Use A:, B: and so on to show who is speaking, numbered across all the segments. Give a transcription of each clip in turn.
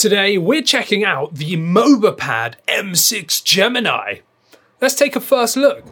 A: Today we're checking out the Mobapad M6 Gemini. Let's take a first look.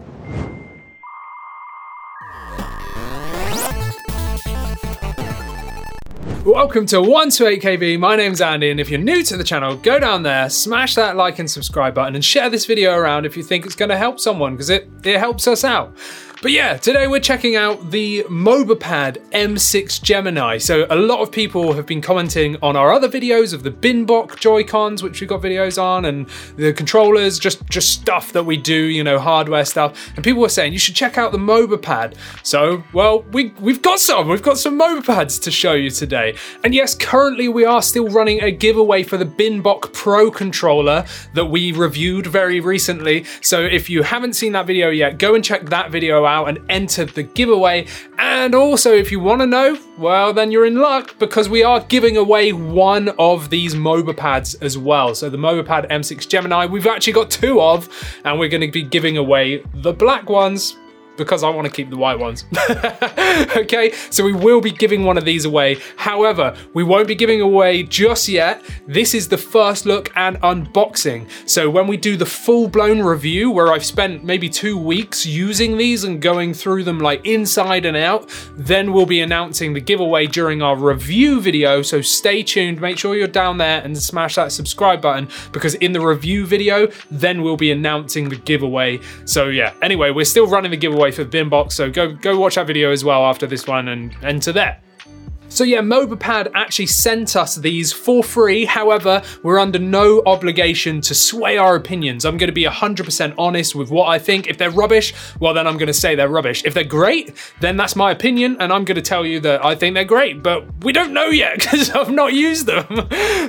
A: Welcome to 128KB, my name's Andy, and if you're new to the channel, go down there, smash that like and subscribe button, and share this video around if you think it's going to help someone, because it, it helps us out. But yeah, today we're checking out the Mobapad M6 Gemini. So a lot of people have been commenting on our other videos of the Binbok Joy-Cons, which we've got videos on, and the controllers, just, just stuff that we do, you know, hardware stuff. And people were saying you should check out the Mobapad. So, well, we, we've got some. We've got some Mobapads to show you today. And yes, currently we are still running a giveaway for the Binbok Pro controller that we reviewed very recently. So if you haven't seen that video yet, go and check that video out and enter the giveaway. And also, if you want to know, well, then you're in luck because we are giving away one of these Mobapads as well. So the Mobapad M6 Gemini, we've actually got two of, and we're going to be giving away the black ones because I want to keep the white ones. okay, so we will be giving one of these away. However, we won't be giving away just yet. This is the first look and unboxing. So when we do the full blown review where I've spent maybe two weeks using these and going through them like inside and out, then we'll be announcing the giveaway during our review video. So stay tuned, make sure you're down there and smash that subscribe button because in the review video, then we'll be announcing the giveaway. So yeah, anyway, we're still running the giveaway for Binbok, so go go watch that video as well after this one and enter there. So yeah, Mobapad actually sent us these for free. However, we're under no obligation to sway our opinions. I'm going to be 100% honest with what I think. If they're rubbish, well then I'm going to say they're rubbish. If they're great, then that's my opinion and I'm going to tell you that I think they're great, but we don't know yet because I've not used them.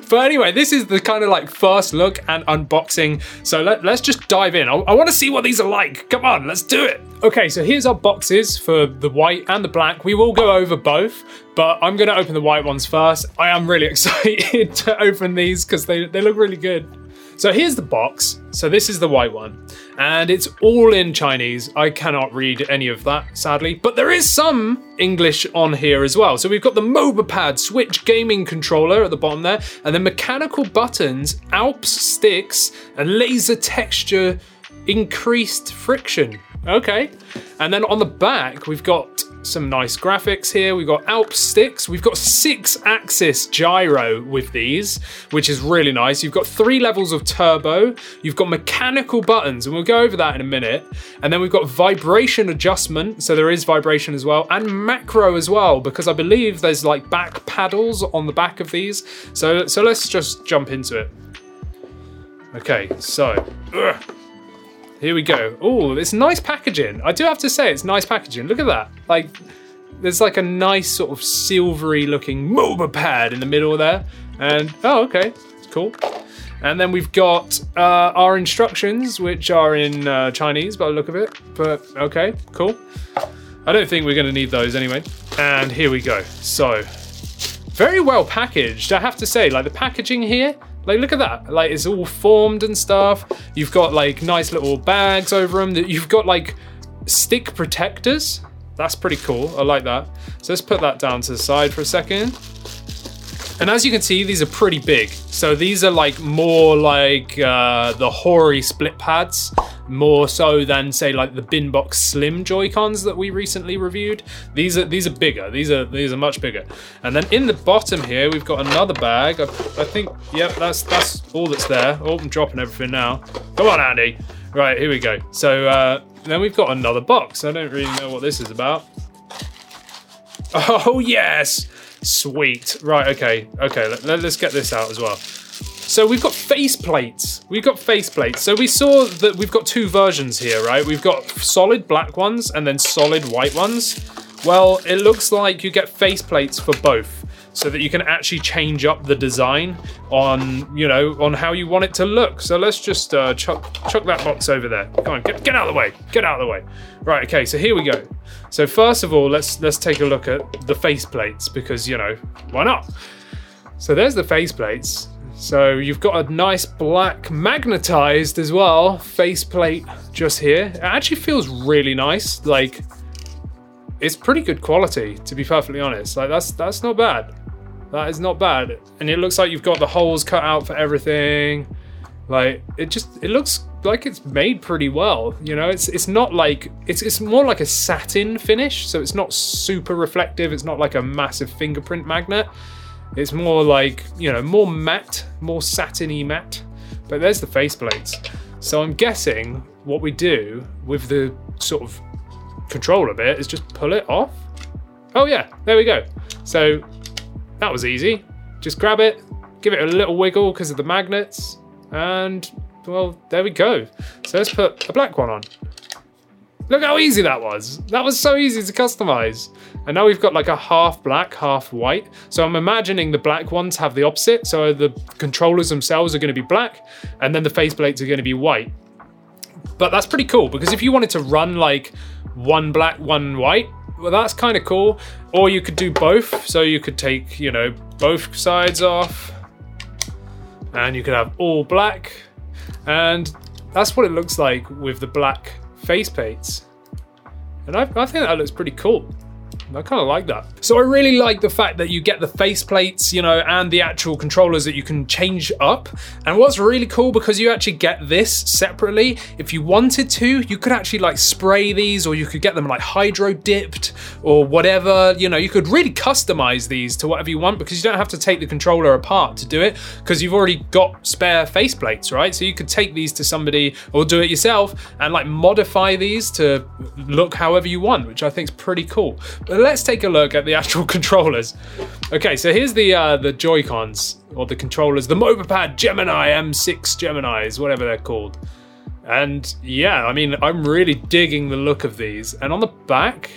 A: but anyway, this is the kind of like first look and unboxing. So let, us just dive in. I, I want to see what these are like. Come on, let's do it. Okay, so here's our boxes for the white and the black. We will go over both, but I'm gonna open the white ones first. I am really excited to open these because they, they look really good. So here's the box. So this is the white one, and it's all in Chinese. I cannot read any of that, sadly, but there is some English on here as well. So we've got the Mobapad Switch gaming controller at the bottom there, and then mechanical buttons, Alps sticks, and laser texture increased friction. Okay. And then on the back, we've got some nice graphics here. We've got Alp sticks. We've got six axis gyro with these, which is really nice. You've got three levels of turbo. You've got mechanical buttons, and we'll go over that in a minute. And then we've got vibration adjustment. So there is vibration as well, and macro as well, because I believe there's like back paddles on the back of these. So, so let's just jump into it. Okay, so. Ugh. Here we go. Oh, it's nice packaging. I do have to say, it's nice packaging. Look at that. Like, there's like a nice sort of silvery looking Mobapad in the middle there. And, oh, okay, it's cool. And then we've got uh, our instructions, which are in uh, Chinese by the look of it. But, okay, cool. I don't think we're going to need those anyway. And here we go. So, very well packaged, I have to say. Like, the packaging here like, look at that. Like, it's all formed and stuff. You've got like nice little bags over them. That you've got like stick protectors. That's pretty cool. I like that. So let's put that down to the side for a second. And as you can see, these are pretty big. So these are like more like uh, the Hori split pads more so than say like the Binbok's Slim Joy-Cons that we recently reviewed. These are these are bigger. These are these are much bigger. And then in the bottom here we've got another bag. I, I think yep that's that's all that's there. Oh, I'm dropping everything now. Come on, Andy. Right here we go. So uh, then we've got another box. I don't really know what this is about. Oh yes, sweet. Right okay okay. Let, let's get this out as well. So we've got face plates. We've got face plates. So we saw that we've got two versions here, right? We've got solid black ones and then solid white ones. Well, it looks like you get face plates for both so that you can actually change up the design on, you know, on how you want it to look. So let's just uh, chuck, chuck that box over there. Come on, get, get out of the way. Get out of the way. Right, okay, so here we go. So first of all, let's let's take a look at the face plates because, you know, why not? So there's the face plates. So you've got a nice black magnetized as well faceplate just here. It actually feels really nice. Like it's pretty good quality to be perfectly honest. Like that's that's not bad. That is not bad. And it looks like you've got the holes cut out for everything. Like it just it looks like it's made pretty well. You know, it's it's not like it's it's more like a satin finish, so it's not super reflective. It's not like a massive fingerprint magnet. It's more like you know more matte, more satiny matte. But there's the faceplates. So I'm guessing what we do with the sort of controller bit is just pull it off. Oh yeah, there we go. So that was easy. Just grab it, give it a little wiggle because of the magnets, and well, there we go. So let's put a black one on. Look how easy that was. That was so easy to customize. And now we've got like a half black, half white. So I'm imagining the black ones have the opposite. So the controllers themselves are gonna be black and then the faceplates are gonna be white. But that's pretty cool because if you wanted to run like one black, one white, well, that's kind of cool. Or you could do both. So you could take, you know, both sides off and you could have all black. And that's what it looks like with the black face paints. And I, I think that looks pretty cool. I kind of like that. So I really like the fact that you get the faceplates, you know, and the actual controllers that you can change up. And what's really cool because you actually get this separately. If you wanted to, you could actually like spray these or you could get them like hydro dipped or whatever. You know, you could really customize these to whatever you want because you don't have to take the controller apart to do it because you've already got spare faceplates, right? So you could take these to somebody or do it yourself and like modify these to look however you want, which I think is pretty cool. But let's take a look at the actual controllers. Okay, so here's the uh, the Joy-Cons, or the controllers, the Mobapad Gemini M6 Geminis, whatever they're called. And yeah, I mean, I'm really digging the look of these. And on the back,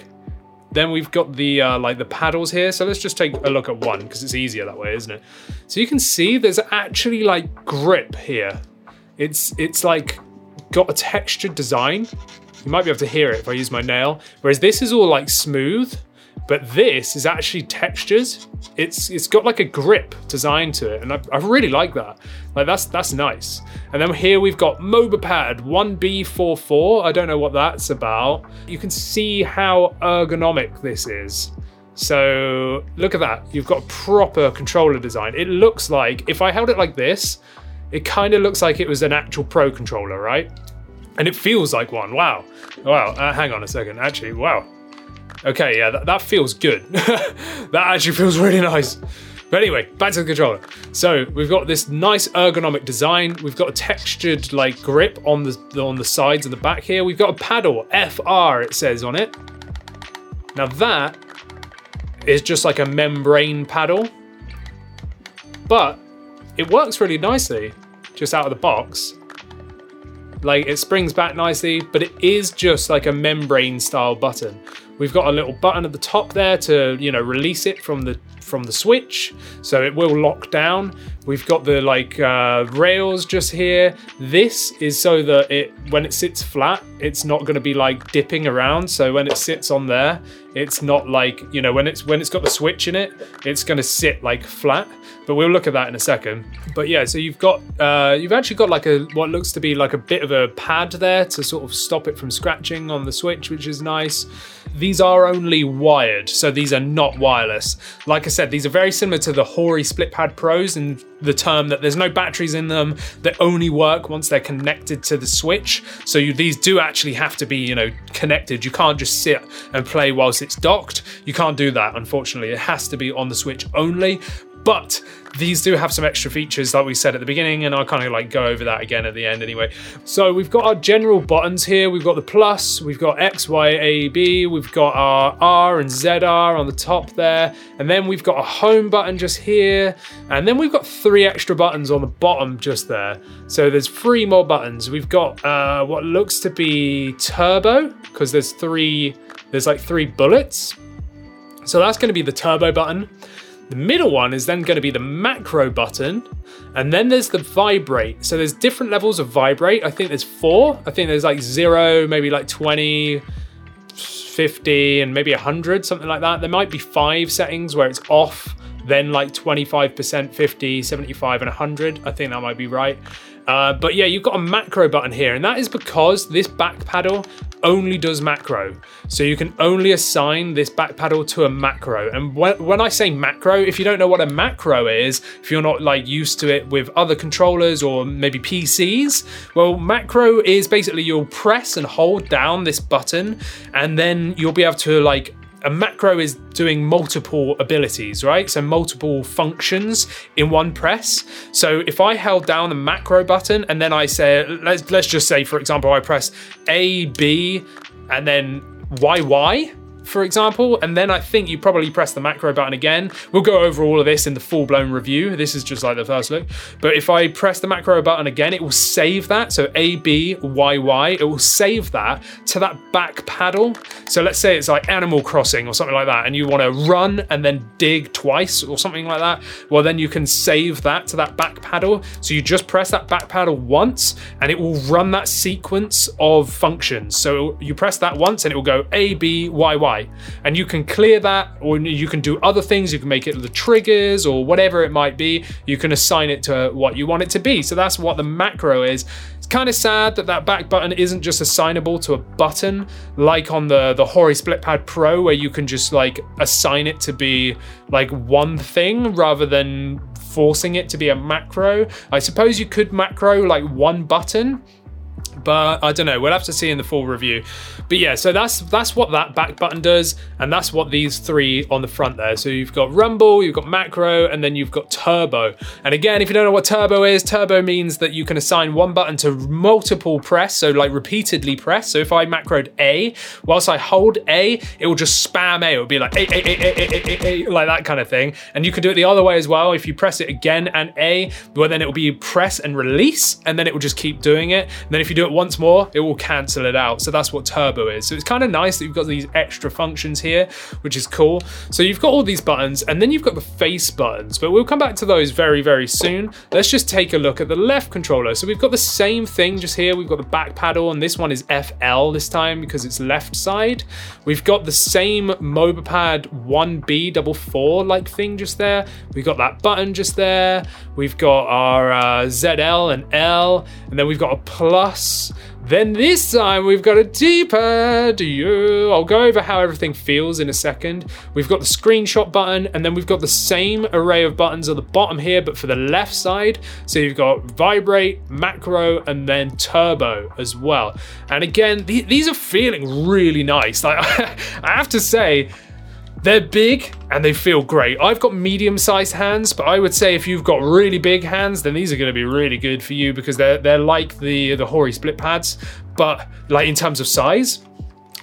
A: then we've got the uh, like the paddles here. So let's just take a look at one because it's easier that way, isn't it? So you can see there's actually like grip here. It's it's like got a textured design. You might be able to hear it if I use my nail. Whereas this is all like smooth. But this is actually textures. It's it's got like a grip design to it, and I, I really like that. Like that's that's nice. And then here we've got Mobapad 1B44. I don't know what that's about. You can see how ergonomic this is. So look at that. You've got proper controller design. It looks like if I held it like this, it kind of looks like it was an actual pro controller, right? And it feels like one. Wow. Wow. Uh, hang on a second. Actually, wow. Okay, yeah, that, that feels good. that actually feels really nice. But anyway, back to the controller. So we've got this nice ergonomic design. We've got a textured like grip on the on the sides and the back here. We've got a paddle, FR it says on it. Now that is just like a membrane paddle, but it works really nicely just out of the box. Like it springs back nicely, but it is just like a membrane style button. We've got a little button at the top there to, you know, release it from the from the switch, so it will lock down. We've got the like uh, rails just here. This is so that it when it sits flat, it's not going to be like dipping around. So when it sits on there, it's not like you know when it's when it's got the switch in it, it's going to sit like flat. But we'll look at that in a second. But yeah, so you've got uh, you've actually got like a what looks to be like a bit of a pad there to sort of stop it from scratching on the switch, which is nice. These are only wired, so these are not wireless. Like I said, these are very similar to the Hori SplitPad Pros in the term that there's no batteries in them. They only work once they're connected to the switch. So you, these do actually have to be, you know, connected. You can't just sit and play whilst it's docked. You can't do that, unfortunately. It has to be on the switch only. But these do have some extra features like we said at the beginning and I'll kind of like go over that again at the end anyway. So we've got our general buttons here. We've got the plus, we've got X, Y, A, B, we've got our R and ZR on the top there. And then we've got a home button just here. And then we've got three extra buttons on the bottom just there. So there's three more buttons. We've got uh, what looks to be turbo because there's three, there's like three bullets. So that's going to be the turbo button. The middle one is then going to be the macro button, and then there's the vibrate. So there's different levels of vibrate. I think there's four. I think there's like zero, maybe like 20, 50, and maybe 100, something like that. There might be five settings where it's off, then like 25%, 50, 75, and 100. I think that might be right. Uh, but yeah, you've got a macro button here, and that is because this back paddle only does macro. So you can only assign this back paddle to a macro. And when, I say macro, if you don't know what a macro is, if you're not like used to it with other controllers or maybe PCs, well, macro is basically you'll press and hold down this button and then you'll be able to like a macro is doing multiple abilities, right? So multiple functions in one press. So if I held down the macro button and then I say, let's let's just say, for example, I press A, B, and then Y, Y for example, and then I think you probably press the macro button again. We'll go over all of this in the full blown review. This is just like the first look. But if I press the macro button again, it will save that. So A, B, Y, Y, it will save that to that back paddle. So let's say it's like Animal Crossing or something like that, and you want to run and then dig twice or something like that. Well, then you can save that to that back paddle. So you just press that back paddle once and it will run that sequence of functions. So you press that once and it will go A, B, Y, Y. And you can clear that, or you can do other things. You can make it the triggers or whatever it might be. You can assign it to what you want it to be. So that's what the macro is. It's kind of sad that that back button isn't just assignable to a button like on the, the Hori SplitPad Pro, where you can just like assign it to be like one thing rather than forcing it to be a macro. I suppose you could macro like one button but I don't know. We'll have to see in the full review. But yeah, so that's that's what that back button does, and that's what these three on the front there. So you've got rumble, you've got macro, and then you've got turbo. And again, if you don't know what turbo is, turbo means that you can assign one button to multiple press, so like repeatedly press. So if I macroed A, whilst I hold A, it will just spam A. It will be like A, A, A, A, A, A, A, like that kind of thing. And you can do it the other way as well. If you press it again and A, well then it will be press and release, and then it will just keep doing it. And then if you do it once more, it will cancel it out. So that's what turbo is. So it's kind of nice that you've got these extra functions here, which is cool. So you've got all these buttons and then you've got the face buttons, but we'll come back to those very, very soon. Let's just take a look at the left controller. So we've got the same thing just here. We've got the back paddle and this one is FL this time because it's left side. We've got the same Mobapad 1B double four like thing just there. We've got that button just there. We've got our uh, ZL and L, and then we've got a plus then this time we've got a D-pad. I'll go over how everything feels in a second. We've got the screenshot button, and then we've got the same array of buttons at the bottom here, but for the left side. So you've got vibrate, macro, and then turbo as well. And again, th- these are feeling really nice. Like I have to say, they're big and they feel great. I've got medium sized hands, but I would say if you've got really big hands, then these are going to be really good for you because they're they're like the the Hori split pads, but like in terms of size.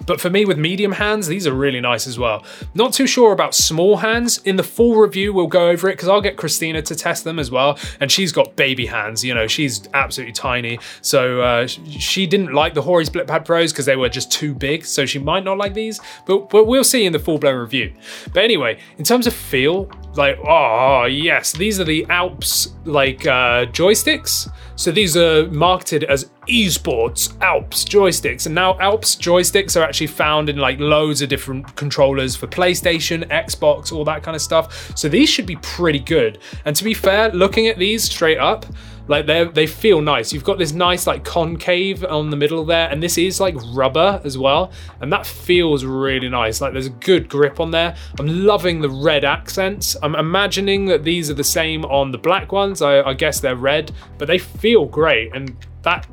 A: But for me, with medium hands, these are really nice as well. Not too sure about small hands. In the full review, we'll go over it because I'll get Christina to test them as well. And she's got baby hands, you know, she's absolutely tiny. So uh, she didn't like the Hori Split Pad Pros because they were just too big. So she might not like these, but, but we'll see in the full blown review. But anyway, in terms of feel, like, oh, yes, these are the Alps like uh, joysticks. So these are marketed as esports Alps joysticks, and now Alps joysticks are actually found in like loads of different controllers for PlayStation, Xbox, all that kind of stuff. So these should be pretty good. And to be fair, looking at these straight up, like they they feel nice. You've got this nice like concave on the middle there, and this is like rubber as well, and that feels really nice. Like there's a good grip on there. I'm loving the red accents. I'm imagining that these are the same on the black ones. I, I guess they're red, but they feel great, and that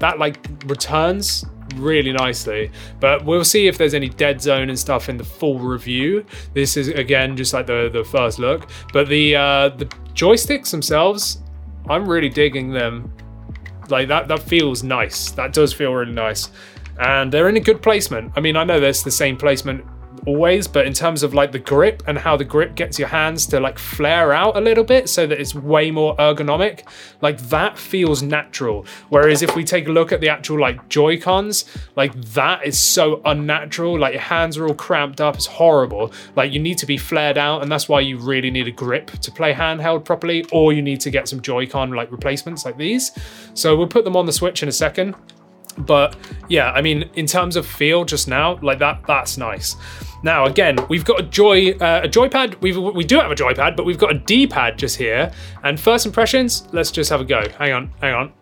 A: that like returns really nicely. But we'll see if there's any dead zone and stuff in the full review. This is again just like the the first look, but the uh, the joysticks themselves I'm really digging them. Like that that feels nice. That does feel really nice. And they're in a good placement. I mean, I know there's the same placement always, but in terms of like the grip and how the grip gets your hands to like flare out a little bit so that it's way more ergonomic, like that feels natural. Whereas if we take a look at the actual like Joy Cons, like that is so unnatural. Like your hands are all cramped up, it's horrible. Like you need to be flared out, and that's why you really need a grip to play handheld properly, or you need to get some Joy-Con like replacements like these. So we'll put them on the Switch in a second. But yeah, I mean, in terms of feel just now, like that, that's nice. Now, again, we've got a joy uh, a joypad. We we do have a joypad, but we've got a D-pad just here. And first impressions, let's just have a go. Hang on, hang on.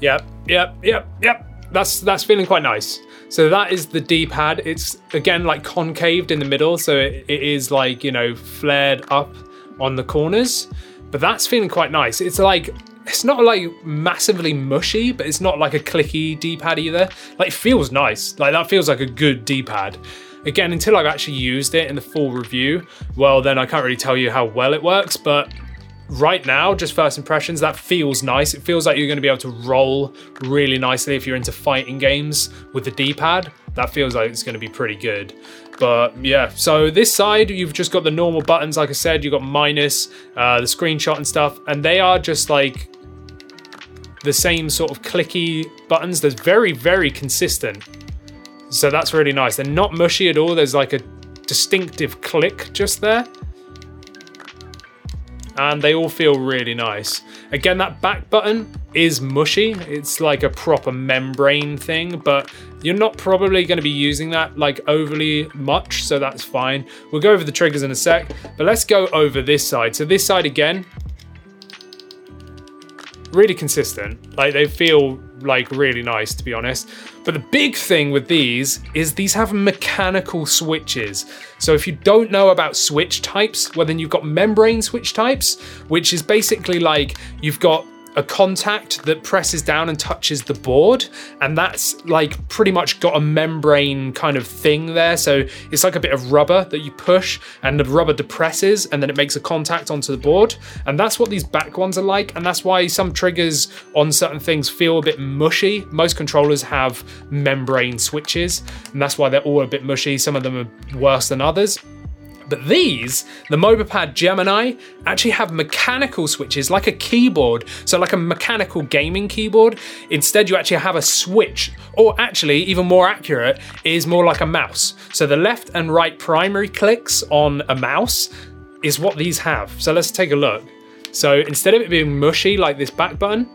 A: Yep, yep, yep, yep. That's that's feeling quite nice. So that is the D-pad. It's again like concaved in the middle, so it, it is like you know flared up on the corners. But that's feeling quite nice. It's like it's not like massively mushy, but it's not like a clicky D-pad either. Like it feels nice. Like that feels like a good D-pad. Again, until I've actually used it in the full review, well then I can't really tell you how well it works, but right now, just first impressions, that feels nice. It feels like you're going to be able to roll really nicely if you're into fighting games with the D-pad. That feels like it's going to be pretty good. But yeah, so this side, you've just got the normal buttons, like I said, you've got minus, uh, the screenshot and stuff, and they are just like the same sort of clicky buttons. They're very, very consistent. So that's really nice. They're not mushy at all. There's like a distinctive click just there and they all feel really nice. Again, that back button is mushy. It's like a proper membrane thing, but you're not probably going to be using that like overly much, so that's fine. We'll go over the triggers in a sec, but let's go over this side. So this side again, really consistent. Like they feel like really nice to be honest. But the big thing with these is these have mechanical switches. So if you don't know about switch types, well then you've got membrane switch types, which is basically like you've got a contact that presses down and touches the board and that's like pretty much got a membrane kind of thing there. So it's like a bit of rubber that you push and the rubber depresses and then it makes a contact onto the board. And that's what these back ones are like and that's why some triggers on certain things feel a bit mushy. Most controllers have membrane switches and that's why they're all a bit mushy. Some of them are worse than others but these, the Mobapad Gemini, actually have mechanical switches like a keyboard, so like a mechanical gaming keyboard. Instead, you actually have a switch, or actually, even more accurate, is more like a mouse. So the left and right primary clicks on a mouse is what these have. So let's take a look. So instead of it being mushy like this back button,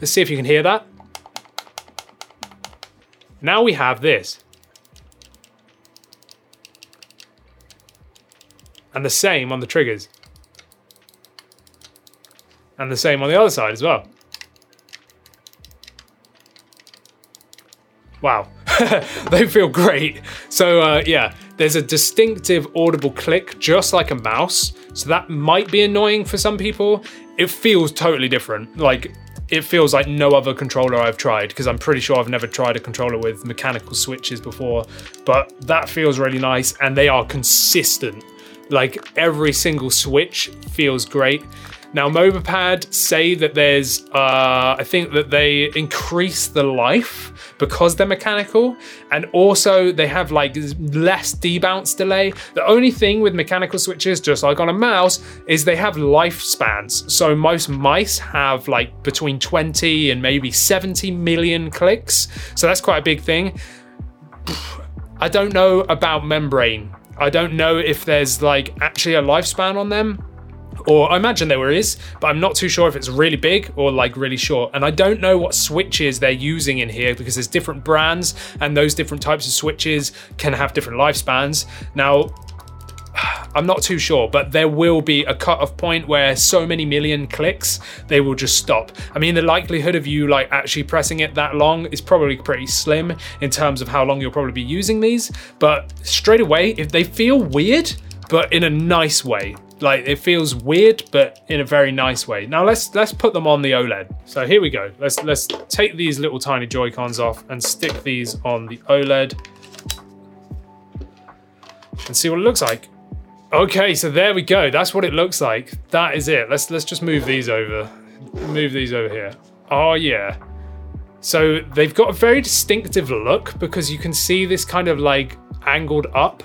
A: let's see if you can hear that. Now we have this. And the same on the triggers. And the same on the other side as well. Wow. they feel great. So uh, yeah, there's a distinctive audible click, just like a mouse. So that might be annoying for some people. It feels totally different. Like it feels like no other controller I've tried because I'm pretty sure I've never tried a controller with mechanical switches before. But that feels really nice and they are consistent. Like every single switch feels great. Now, Mobapad say that there's, uh, I think that they increase the life because they're mechanical, and also they have like less debounce delay. The only thing with mechanical switches, just like on a mouse, is they have lifespans. So most mice have like between 20 and maybe 70 million clicks. So that's quite a big thing. I don't know about membrane I don't know if there's like actually a lifespan on them. Or I imagine there is, but I'm not too sure if it's really big or like really short. And I don't know what switches they're using in here because there's different brands and those different types of switches can have different lifespans. Now, I'm not too sure, but there will be a cut-off point where so many million clicks, they will just stop. I mean, the likelihood of you like actually pressing it that long is probably pretty slim in terms of how long you'll probably be using these. But straight away, if they feel weird, but in a nice way. Like it feels weird, but in a very nice way. Now let's let's put them on the OLED. So here we go. Let's let's take these little tiny Joy Cons off and stick these on the OLED and see what it looks like. Okay, so there we go. That's what it looks like. That is it. Let's let's just move these over. Move these over here. Oh yeah. So they've got a very distinctive look because you can see this kind of like angled up,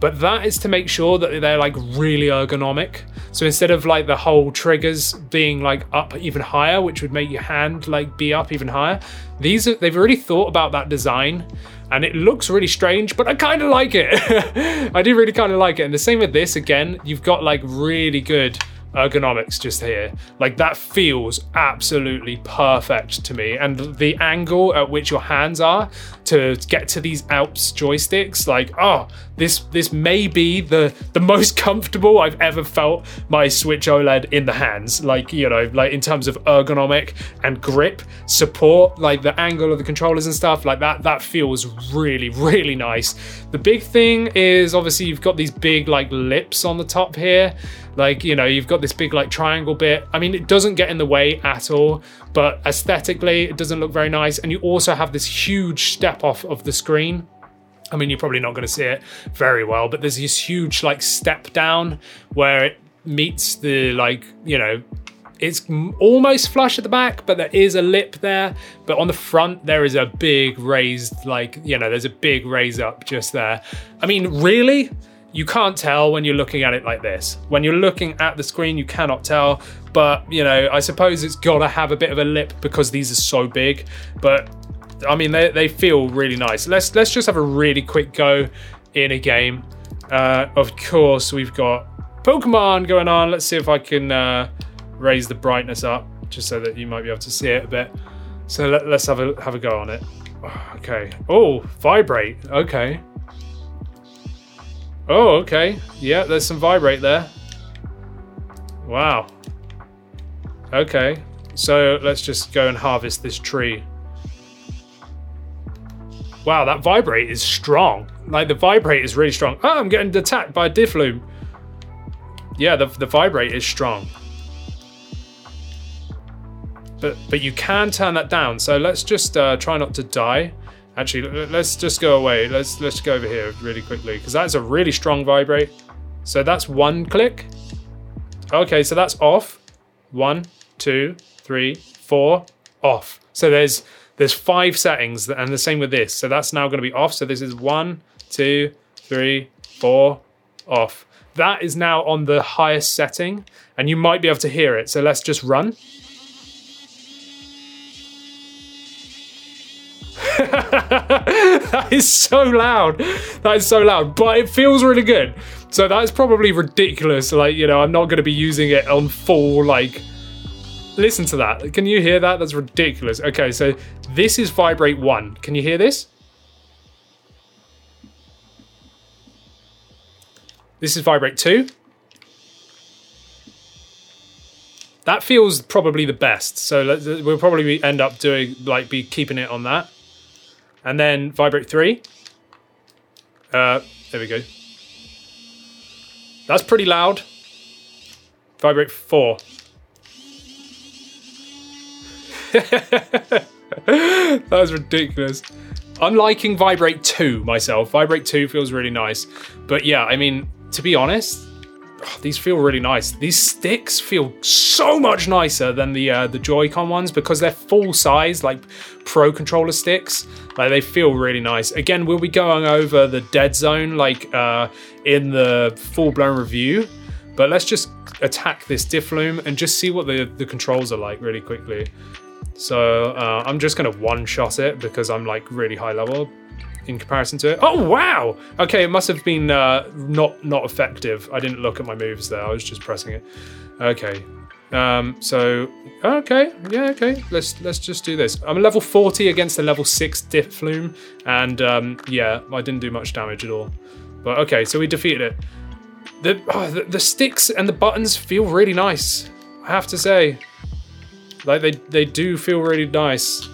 A: but that is to make sure that they're like really ergonomic. So instead of like the whole triggers being like up even higher, which would make your hand like be up even higher, these are, they've already thought about that design and it looks really strange, but I kind of like it. I do really kind of like it. And the same with this, again, you've got like really good ergonomics just here. Like that feels absolutely perfect to me. And the angle at which your hands are to get to these Alps joysticks, like, oh, this this may be the the most comfortable I've ever felt my Switch OLED in the hands. Like you know, like in terms of ergonomic and grip support, like the angle of the controllers and stuff, like that that feels really really nice. The big thing is obviously you've got these big like lips on the top here. Like, you know, you've got this big like triangle bit. I mean, it doesn't get in the way at all, but aesthetically, it doesn't look very nice. And you also have this huge step off of the screen. I mean, you're probably not going to see it very well, but there's this huge like step down where it meets the like, you know, it's almost flush at the back, but there is a lip there. But on the front, there is a big raised, like, you know, there's a big raise up just there. I mean, really? you can't tell when you're looking at it like this. When you're looking at the screen, you cannot tell. But, you know, I suppose it's got to have a bit of a lip because these are so big. But, I mean, they, they feel really nice. Let's, let's just have a really quick go in a game. Uh, of course, we've got Pokemon going on. Let's see if I can uh, raise the brightness up just so that you might be able to see it a bit. So let, us have a have a go on it. Okay. Oh, vibrate. Okay. Oh, okay. Yeah, there's some vibrate there. Wow. Okay. So let's just go and harvest this tree. Wow, that vibrate is strong. Like the vibrate is really strong. Oh, I'm getting attacked by a Drifloon. Yeah, the, the vibrate is strong. But but you can turn that down. So let's just uh, try not to die. Actually, let's just go away. Let's let's go over here really quickly because that's a really strong vibrate. So that's one click. Okay, so that's off. One, two, three, four, off. So there's there's five settings, and the same with this. So that's now going to be off. So this is one, two, three, four, off. That is now on the highest setting, and you might be able to hear it. So let's just run. that is so loud. That is so loud, but it feels really good. So that's probably ridiculous. Like, you know, I'm not going to be using it on full, like, listen to that. Can you hear that? That's ridiculous. Okay, so this is vibrate one. Can you hear this? This is vibrate two. That feels probably the best. So we'll probably end up doing, like, be keeping it on that. And then vibrate three. Uh, there we go. That's pretty loud. Vibrate four. that was ridiculous. I'm liking Vibrate 2 myself. Vibrate 2 feels really nice. But yeah, I mean, to be honest, these feel really nice. These sticks feel so much nicer than the uh, the Joy-Con ones because they're full size, like Pro controller sticks. Like they feel really nice. Again, we'll be going over the Dead Zone like uh, in the full blown review. But let's just attack this Drifloon and just see what the the controls are like really quickly. So uh, I'm just gonna one shot it because I'm like really high level in comparison to it. Oh wow! Okay, it must have been uh, not not effective. I didn't look at my moves there. I was just pressing it. Okay. Um, so okay, yeah, okay. Let's let's just do this. I'm level 40 against a level six Drifloon, and um, yeah, I didn't do much damage at all. But okay, so we defeated it. The, oh, the the sticks and the buttons feel really nice. I have to say, like they they do feel really nice.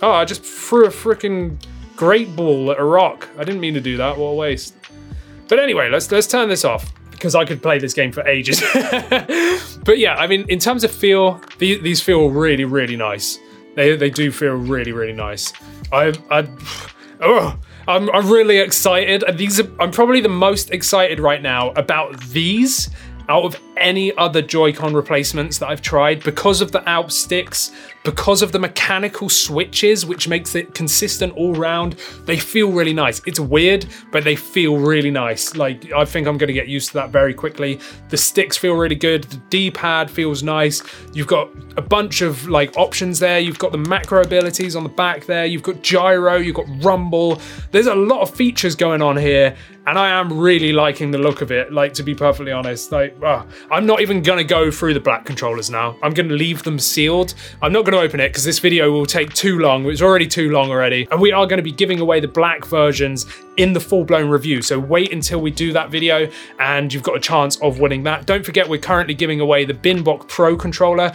A: Oh, I just threw a freaking great ball at a rock. I didn't mean to do that. What a waste. But anyway, let's let's turn this off because I could play this game for ages. but yeah, I mean, in terms of feel, these, these feel really, really nice. They they do feel really, really nice. I I oh. I'm, I'm really excited. These are, I'm probably the most excited right now about these out of any other Joy-Con replacements that I've tried because of the Alp sticks, because of the mechanical switches, which makes it consistent all round. They feel really nice. It's weird, but they feel really nice. Like, I think I'm going to get used to that very quickly. The sticks feel really good. The D-pad feels nice. You've got a bunch of like options there. You've got the macro abilities on the back there. You've got gyro, you've got rumble. There's a lot of features going on here and I am really liking the look of it. Like to be perfectly honest, like oh, I'm not even gonna go through the black controllers now. I'm gonna leave them sealed. I'm not gonna open it because this video will take too long. It's already too long already. And we are gonna be giving away the black versions in the full-blown review. So wait until we do that video and you've got a chance of winning that. Don't forget we're currently giving away the Binbok Pro controller.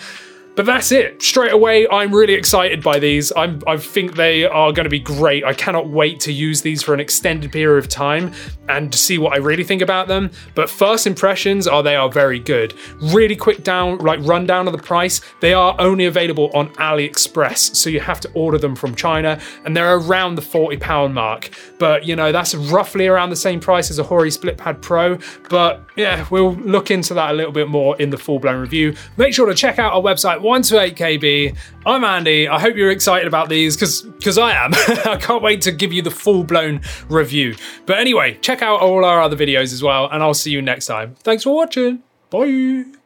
A: But that's it. Straight away, I'm really excited by these. I'm, I think they are going to be great. I cannot wait to use these for an extended period of time and see what I really think about them. But first impressions are they are very good. Really quick down, like rundown of the price. They are only available on AliExpress, so you have to order them from China, and they're around the 40 pound mark. But you know that's roughly around the same price as a Hori SplitPad Pro. But yeah, we'll look into that a little bit more in the full blown review. Make sure to check out our website 128KB. I'm Andy. I hope you're excited about these because because I am. I can't wait to give you the full blown review. But anyway, check out all our other videos as well, and I'll see you next time. Thanks for watching. Bye.